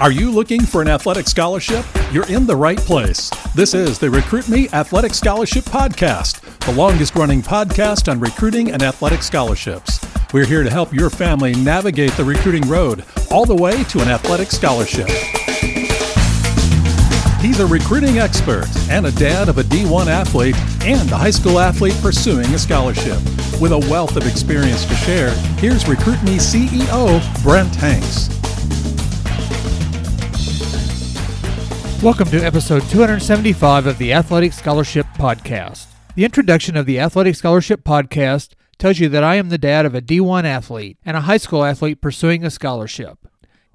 Are you looking for an athletic scholarship? You're in the right place. This is the Recruit Me Athletic Scholarship Podcast, the longest running podcast on recruiting and athletic scholarships. We're here to help your family navigate the recruiting road all the way to an athletic scholarship. He's a recruiting expert and a dad of a D1 athlete and a high school athlete pursuing a scholarship. With a wealth of experience to share, here's Recruit Me CEO Brent Hanks. Welcome to episode 275 of the Athletic Scholarship Podcast. The introduction of the Athletic Scholarship Podcast tells you that I am the dad of a D1 athlete and a high school athlete pursuing a scholarship.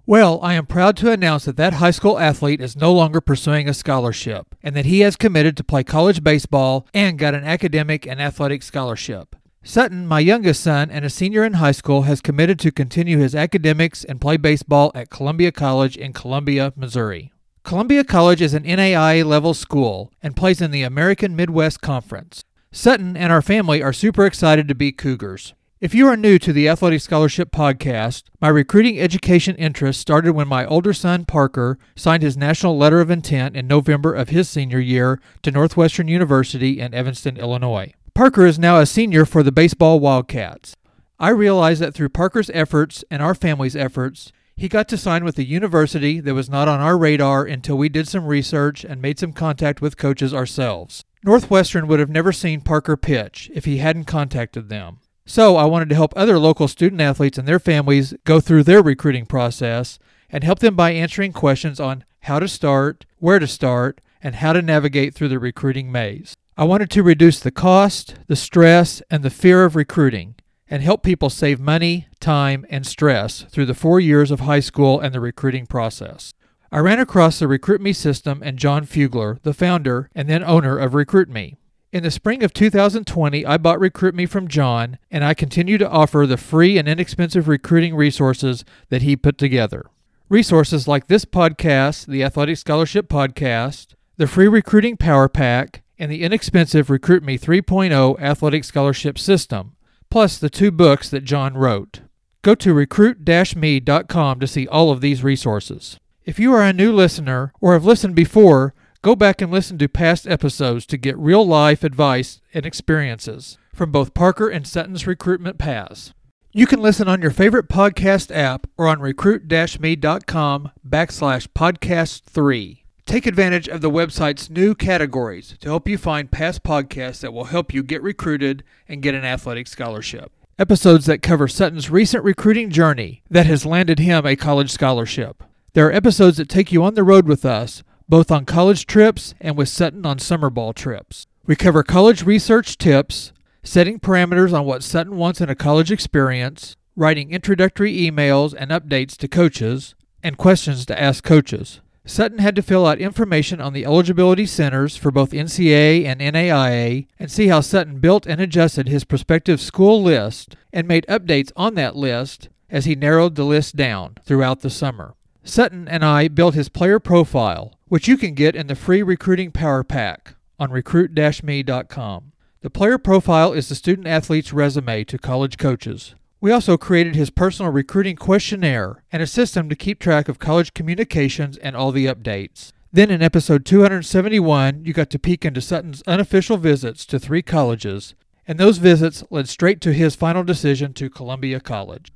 Well, I am proud to announce that that high school athlete is no longer pursuing a scholarship and that he has committed to play college baseball and got an academic and athletic scholarship. Sutton, my youngest son and a senior in high school, has committed to continue his academics and play baseball at Columbia College in Columbia, Missouri. Columbia College is an NAIA level school and plays in the American Midwest Conference. Sutton and our family are super excited to be Cougars. If you are new to the Athletic Scholarship Podcast, my recruiting education interest started when my older son Parker signed his national letter of intent in November of his senior year to Northwestern University in Evanston, Illinois. Parker is now a senior for the baseball Wildcats. I realize that through Parker's efforts and our family's efforts, he got to sign with a university that was not on our radar until we did some research and made some contact with coaches ourselves. Northwestern would have never seen Parker pitch if he hadn't contacted them. So I wanted to help other local student athletes and their families go through their recruiting process and help them by answering questions on how to start, where to start, and how to navigate through the recruiting maze. I wanted to reduce the cost, the stress, and the fear of recruiting and help people save money, time, and stress through the four years of high school and the recruiting process. I ran across the Recruit Me system and John Fugler, the founder and then owner of Recruit Me. In the spring of 2020, I bought Recruit Me from John, and I continue to offer the free and inexpensive recruiting resources that he put together. Resources like this podcast, the Athletic Scholarship Podcast, the free recruiting power pack, and the inexpensive Recruit Me 3.0 Athletic Scholarship System, plus the two books that John wrote. Go to recruit-me.com to see all of these resources. If you are a new listener or have listened before, go back and listen to past episodes to get real life advice and experiences from both Parker and Sutton's recruitment paths. You can listen on your favorite podcast app or on recruit-me.com backslash podcast 3. Take advantage of the website's new categories to help you find past podcasts that will help you get recruited and get an athletic scholarship. Episodes that cover Sutton's recent recruiting journey that has landed him a college scholarship. There are episodes that take you on the road with us, both on college trips and with Sutton on summer ball trips. We cover college research tips, setting parameters on what Sutton wants in a college experience, writing introductory emails and updates to coaches, and questions to ask coaches. Sutton had to fill out information on the eligibility centers for both NCAA and NAIA and see how Sutton built and adjusted his prospective school list and made updates on that list as he narrowed the list down throughout the summer. Sutton and I built his player profile, which you can get in the free recruiting power pack on recruit-me.com. The player profile is the student athlete's resume to college coaches. We also created his personal recruiting questionnaire and a system to keep track of college communications and all the updates. Then in episode 271, you got to peek into Sutton's unofficial visits to three colleges, and those visits led straight to his final decision to Columbia College.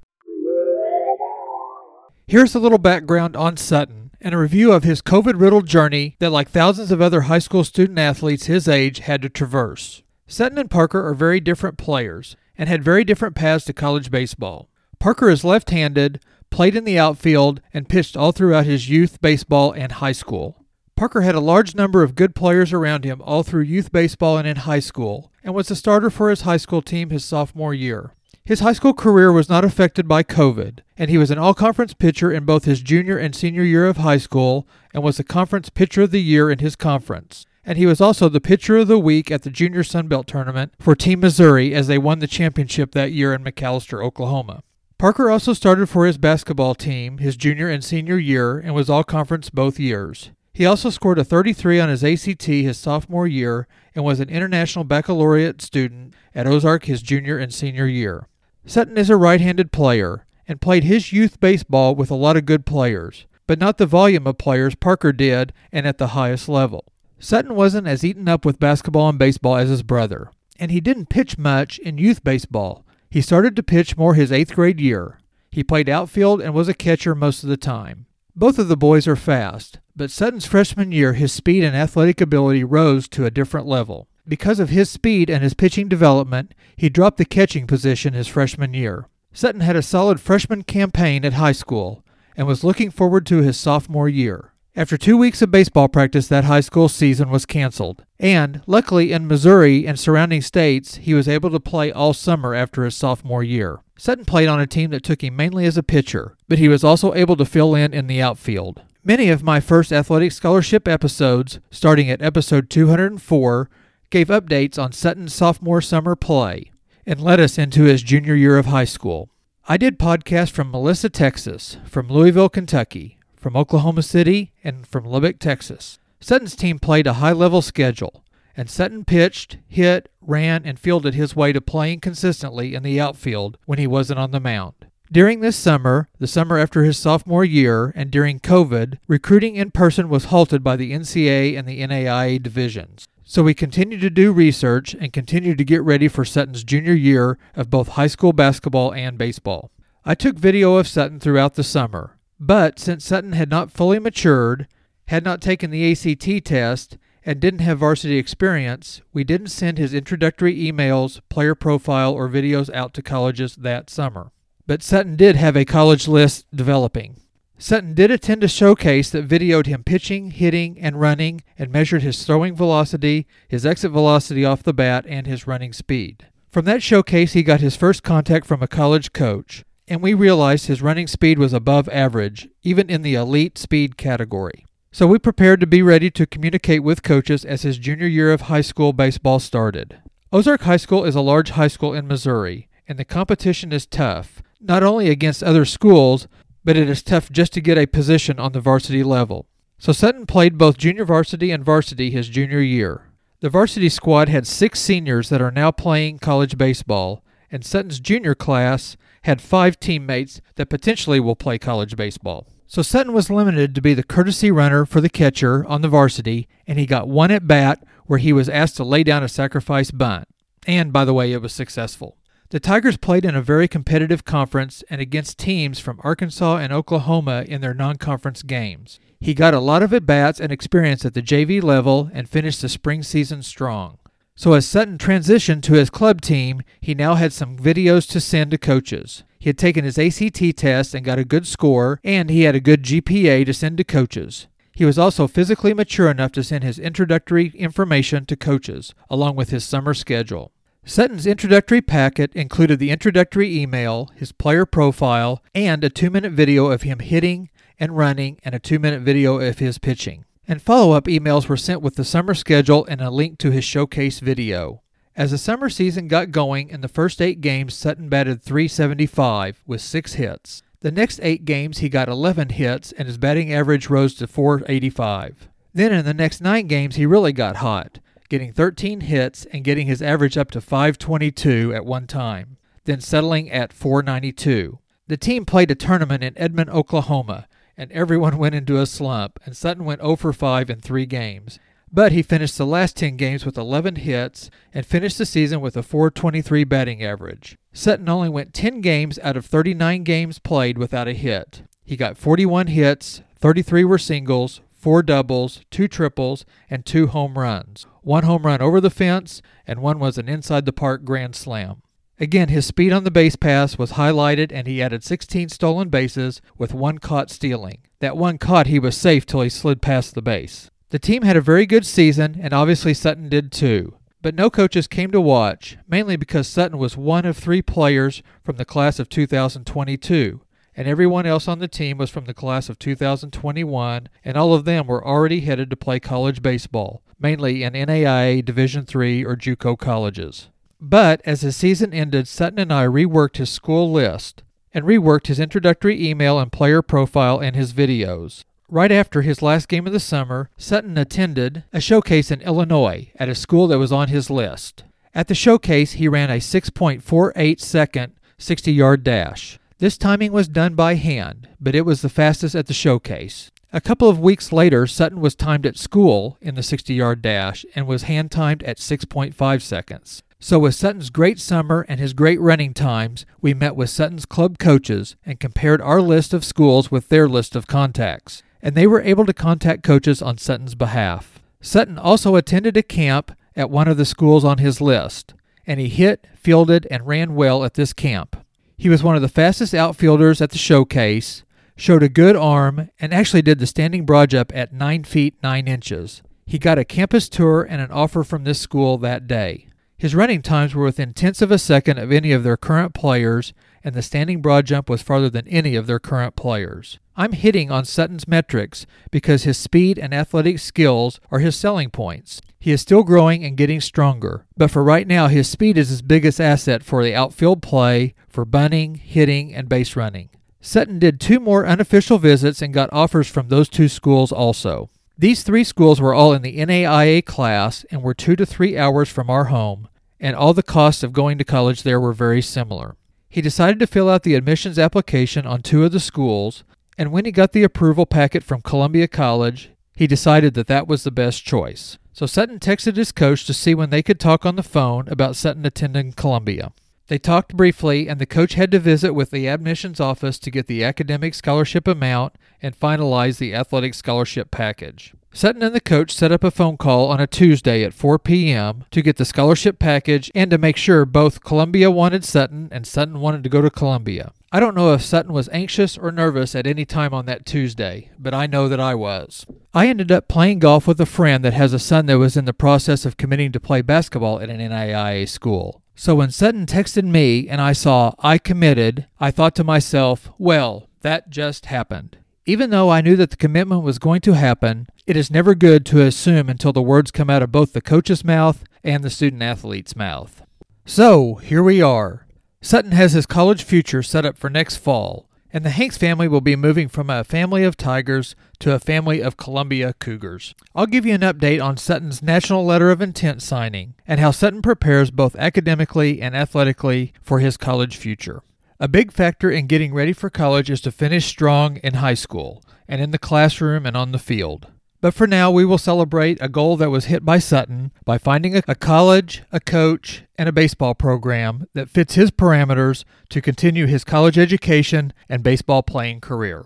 Here's a little background on Sutton and a review of his COVID riddled journey that, like thousands of other high school student athletes his age, had to traverse. Sutton and Parker are very different players, and had very different paths to college baseball. Parker is left handed, played in the outfield, and pitched all throughout his youth baseball and high school. Parker had a large number of good players around him all through youth baseball and in high school, and was a starter for his high school team his sophomore year. His high school career was not affected by COVID, and he was an all conference pitcher in both his junior and senior year of high school and was the conference pitcher of the year in his conference and he was also the pitcher of the week at the Junior Sunbelt Tournament for Team Missouri as they won the championship that year in McAlester, Oklahoma. Parker also started for his basketball team his junior and senior year and was all conference both years. He also scored a 33 on his ACT his sophomore year and was an international baccalaureate student at Ozark his junior and senior year. Sutton is a right handed player and played his youth baseball with a lot of good players, but not the volume of players Parker did and at the highest level. Sutton wasn't as eaten up with basketball and baseball as his brother, and he didn't pitch much in youth baseball. He started to pitch more his eighth grade year. He played outfield and was a catcher most of the time. Both of the boys are fast, but Sutton's freshman year, his speed and athletic ability rose to a different level. Because of his speed and his pitching development, he dropped the catching position his freshman year. Sutton had a solid freshman campaign at high school and was looking forward to his sophomore year. After two weeks of baseball practice, that high school season was canceled. And, luckily, in Missouri and surrounding states, he was able to play all summer after his sophomore year. Sutton played on a team that took him mainly as a pitcher, but he was also able to fill in in the outfield. Many of my first athletic scholarship episodes, starting at episode 204, gave updates on Sutton's sophomore summer play and led us into his junior year of high school. I did podcasts from Melissa, Texas, from Louisville, Kentucky, from Oklahoma City, and from Lubbock, Texas. Sutton's team played a high level schedule, and Sutton pitched, hit, ran, and fielded his way to playing consistently in the outfield when he wasn't on the mound. During this summer, the summer after his sophomore year, and during COVID, recruiting in person was halted by the NCAA and the NAIA divisions. So we continued to do research and continued to get ready for Sutton's junior year of both high school basketball and baseball. I took video of Sutton throughout the summer, but since Sutton had not fully matured, had not taken the ACT test, and didn't have varsity experience, we didn't send his introductory emails, player profile, or videos out to colleges that summer. But Sutton did have a college list developing. Sutton did attend a showcase that videoed him pitching, hitting, and running and measured his throwing velocity, his exit velocity off the bat, and his running speed. From that showcase, he got his first contact from a college coach, and we realized his running speed was above average, even in the elite speed category. So we prepared to be ready to communicate with coaches as his junior year of high school baseball started. Ozark High School is a large high school in Missouri, and the competition is tough, not only against other schools, but it is tough just to get a position on the varsity level. So Sutton played both junior varsity and varsity his junior year. The varsity squad had six seniors that are now playing college baseball, and Sutton's junior class had five teammates that potentially will play college baseball. So Sutton was limited to be the courtesy runner for the catcher on the varsity, and he got one at bat where he was asked to lay down a sacrifice bunt. And by the way, it was successful. The Tigers played in a very competitive conference and against teams from Arkansas and Oklahoma in their non conference games. He got a lot of at bats and experience at the JV level and finished the spring season strong. So, as Sutton transitioned to his club team, he now had some videos to send to coaches. He had taken his ACT test and got a good score, and he had a good GPA to send to coaches. He was also physically mature enough to send his introductory information to coaches, along with his summer schedule. Sutton's introductory packet included the introductory email, his player profile, and a two minute video of him hitting and running, and a two minute video of his pitching. And follow up emails were sent with the summer schedule and a link to his showcase video. As the summer season got going, in the first eight games, Sutton batted 375 with six hits. The next eight games, he got 11 hits, and his batting average rose to 485. Then in the next nine games, he really got hot getting 13 hits and getting his average up to 522 at one time, then settling at 492. The team played a tournament in Edmond, Oklahoma, and everyone went into a slump, and Sutton went 0 for 5 in three games. But he finished the last 10 games with 11 hits and finished the season with a 423 batting average. Sutton only went 10 games out of 39 games played without a hit. He got 41 hits, 33 were singles, four doubles, two triples, and two home runs. One home run over the fence, and one was an inside the park grand slam. Again, his speed on the base pass was highlighted, and he added 16 stolen bases with one caught stealing. That one caught, he was safe till he slid past the base. The team had a very good season, and obviously Sutton did too. But no coaches came to watch, mainly because Sutton was one of three players from the class of 2022 and everyone else on the team was from the class of 2021, and all of them were already headed to play college baseball, mainly in NAIA Division III or JUCO colleges. But as the season ended, Sutton and I reworked his school list and reworked his introductory email and player profile and his videos. Right after his last game of the summer, Sutton attended a showcase in Illinois at a school that was on his list. At the showcase, he ran a 6.48 second 60 yard dash. This timing was done by hand, but it was the fastest at the showcase. A couple of weeks later, Sutton was timed at school in the 60 yard dash and was hand timed at 6.5 seconds. So, with Sutton's great summer and his great running times, we met with Sutton's club coaches and compared our list of schools with their list of contacts, and they were able to contact coaches on Sutton's behalf. Sutton also attended a camp at one of the schools on his list, and he hit, fielded, and ran well at this camp. He was one of the fastest outfielders at the showcase, showed a good arm, and actually did the standing broad jump at 9 feet 9 inches. He got a campus tour and an offer from this school that day. His running times were within tenths of a second of any of their current players, and the standing broad jump was farther than any of their current players. I'm hitting on Sutton's metrics because his speed and athletic skills are his selling points. He is still growing and getting stronger, but for right now, his speed is his biggest asset for the outfield play, for bunting, hitting, and base running. Sutton did two more unofficial visits and got offers from those two schools also. These three schools were all in the NAIA class and were two to three hours from our home, and all the costs of going to college there were very similar. He decided to fill out the admissions application on two of the schools, and when he got the approval packet from Columbia College, he decided that that was the best choice. So Sutton texted his coach to see when they could talk on the phone about Sutton attending Columbia. They talked briefly, and the coach had to visit with the admissions office to get the academic scholarship amount and finalize the athletic scholarship package. Sutton and the coach set up a phone call on a Tuesday at 4 p.m. to get the scholarship package and to make sure both Columbia wanted Sutton and Sutton wanted to go to Columbia. I don't know if Sutton was anxious or nervous at any time on that Tuesday, but I know that I was. I ended up playing golf with a friend that has a son that was in the process of committing to play basketball at an NAIA school. So when Sutton texted me and I saw I committed, I thought to myself, well, that just happened. Even though I knew that the commitment was going to happen, it is never good to assume until the words come out of both the coach's mouth and the student athlete's mouth. So, here we are. Sutton has his college future set up for next fall, and the Hanks family will be moving from a family of Tigers to a family of Columbia Cougars. I'll give you an update on Sutton's National Letter of Intent signing and how Sutton prepares both academically and athletically for his college future. A big factor in getting ready for college is to finish strong in high school and in the classroom and on the field. But for now, we will celebrate a goal that was hit by Sutton by finding a, college, a coach, and a baseball program that fits his parameters to continue his college education and baseball playing career.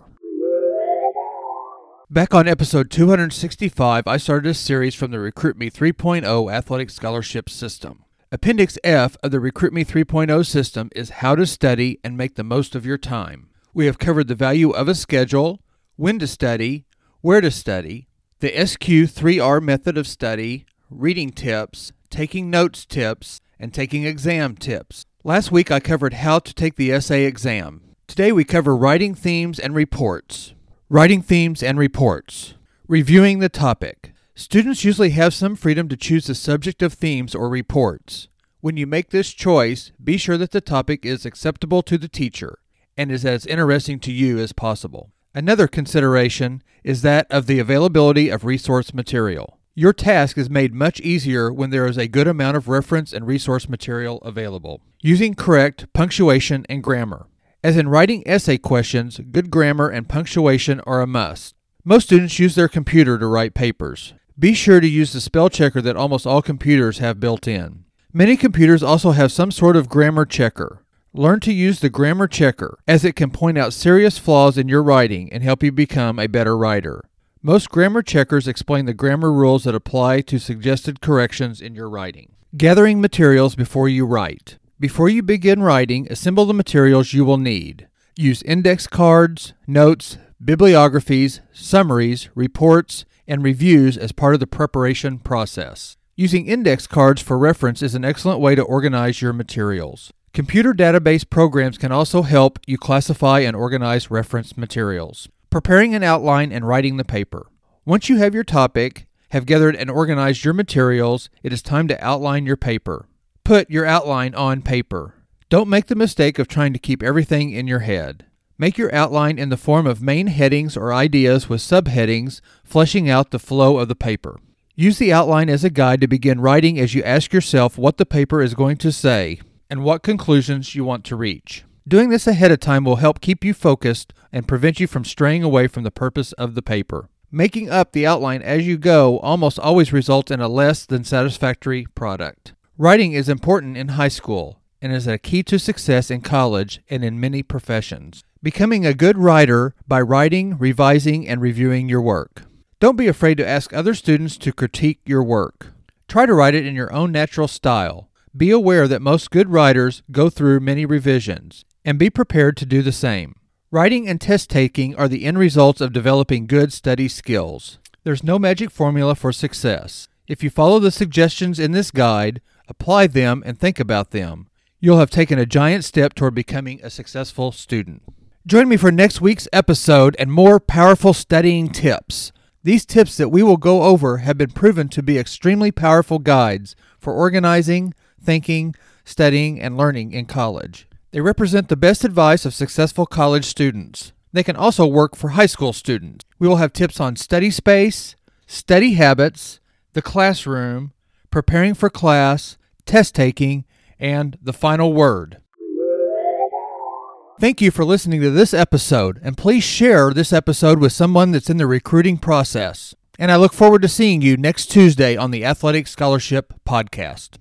Back on episode 265, I started a series from the Recruit Me 3.0 Athletic Scholarship System. Appendix F of the Recruit Me 3.0 system is how to study and make the most of your time. We have covered the value of a schedule, when to study, where to study, the SQ3R method of study, reading tips, taking notes tips, and taking exam tips. Last week I covered how to take the essay exam. Today we cover writing themes and reports. Writing themes and reports. Reviewing the topic. Students usually have some freedom to choose the subject of themes or reports. When you make this choice, be sure that the topic is acceptable to the teacher and is as interesting to you as possible. Another consideration is that of the availability of resource material. Your task is made much easier when there is a good amount of reference and resource material available. Using correct punctuation and grammar. As in writing essay questions, good grammar and punctuation are a must. Most students use their computer to write papers. Be sure to use the spell checker that almost all computers have built in. Many computers also have some sort of grammar checker. Learn to use the grammar checker, as it can point out serious flaws in your writing and help you become a better writer. Most grammar checkers explain the grammar rules that apply to suggested corrections in your writing. Gathering materials before you write. Before you begin writing, assemble the materials you will need. Use index cards, notes, bibliographies, summaries, reports, and reviews as part of the preparation process. Using index cards for reference is an excellent way to organize your materials. Computer database programs can also help you classify and organize reference materials. Preparing an outline and writing the paper. Once you have your topic, have gathered and organized your materials, it is time to outline your paper. Put your outline on paper. Don't make the mistake of trying to keep everything in your head. Make your outline in the form of main headings or ideas with subheadings, fleshing out the flow of the paper. Use the outline as a guide to begin writing as you ask yourself what the paper is going to say and what conclusions you want to reach. Doing this ahead of time will help keep you focused and prevent you from straying away from the purpose of the paper. Making up the outline as you go almost always results in a less than satisfactory product. Writing is important in high school and is a key to success in college and in many professions. Becoming a good writer by writing, revising, and reviewing your work. Don't be afraid to ask other students to critique your work. Try to write it in your own natural style. Be aware that most good writers go through many revisions and be prepared to do the same. Writing and test taking are the end results of developing good study skills. There's no magic formula for success. If you follow the suggestions in this guide, apply them, and think about them, you'll have taken a giant step toward becoming a successful student. Join me for next week's episode and more powerful studying tips. These tips that we will go over have been proven to be extremely powerful guides for organizing, thinking, studying, and learning in college. They represent the best advice of successful college students. They can also work for high school students. We will have tips on study space, study habits, the classroom, preparing for class, test taking, and the final word. Thank you for listening to this episode, and please share this episode with someone that's in the recruiting process. And I look forward to seeing you next Tuesday on the Athletic Scholarship Podcast.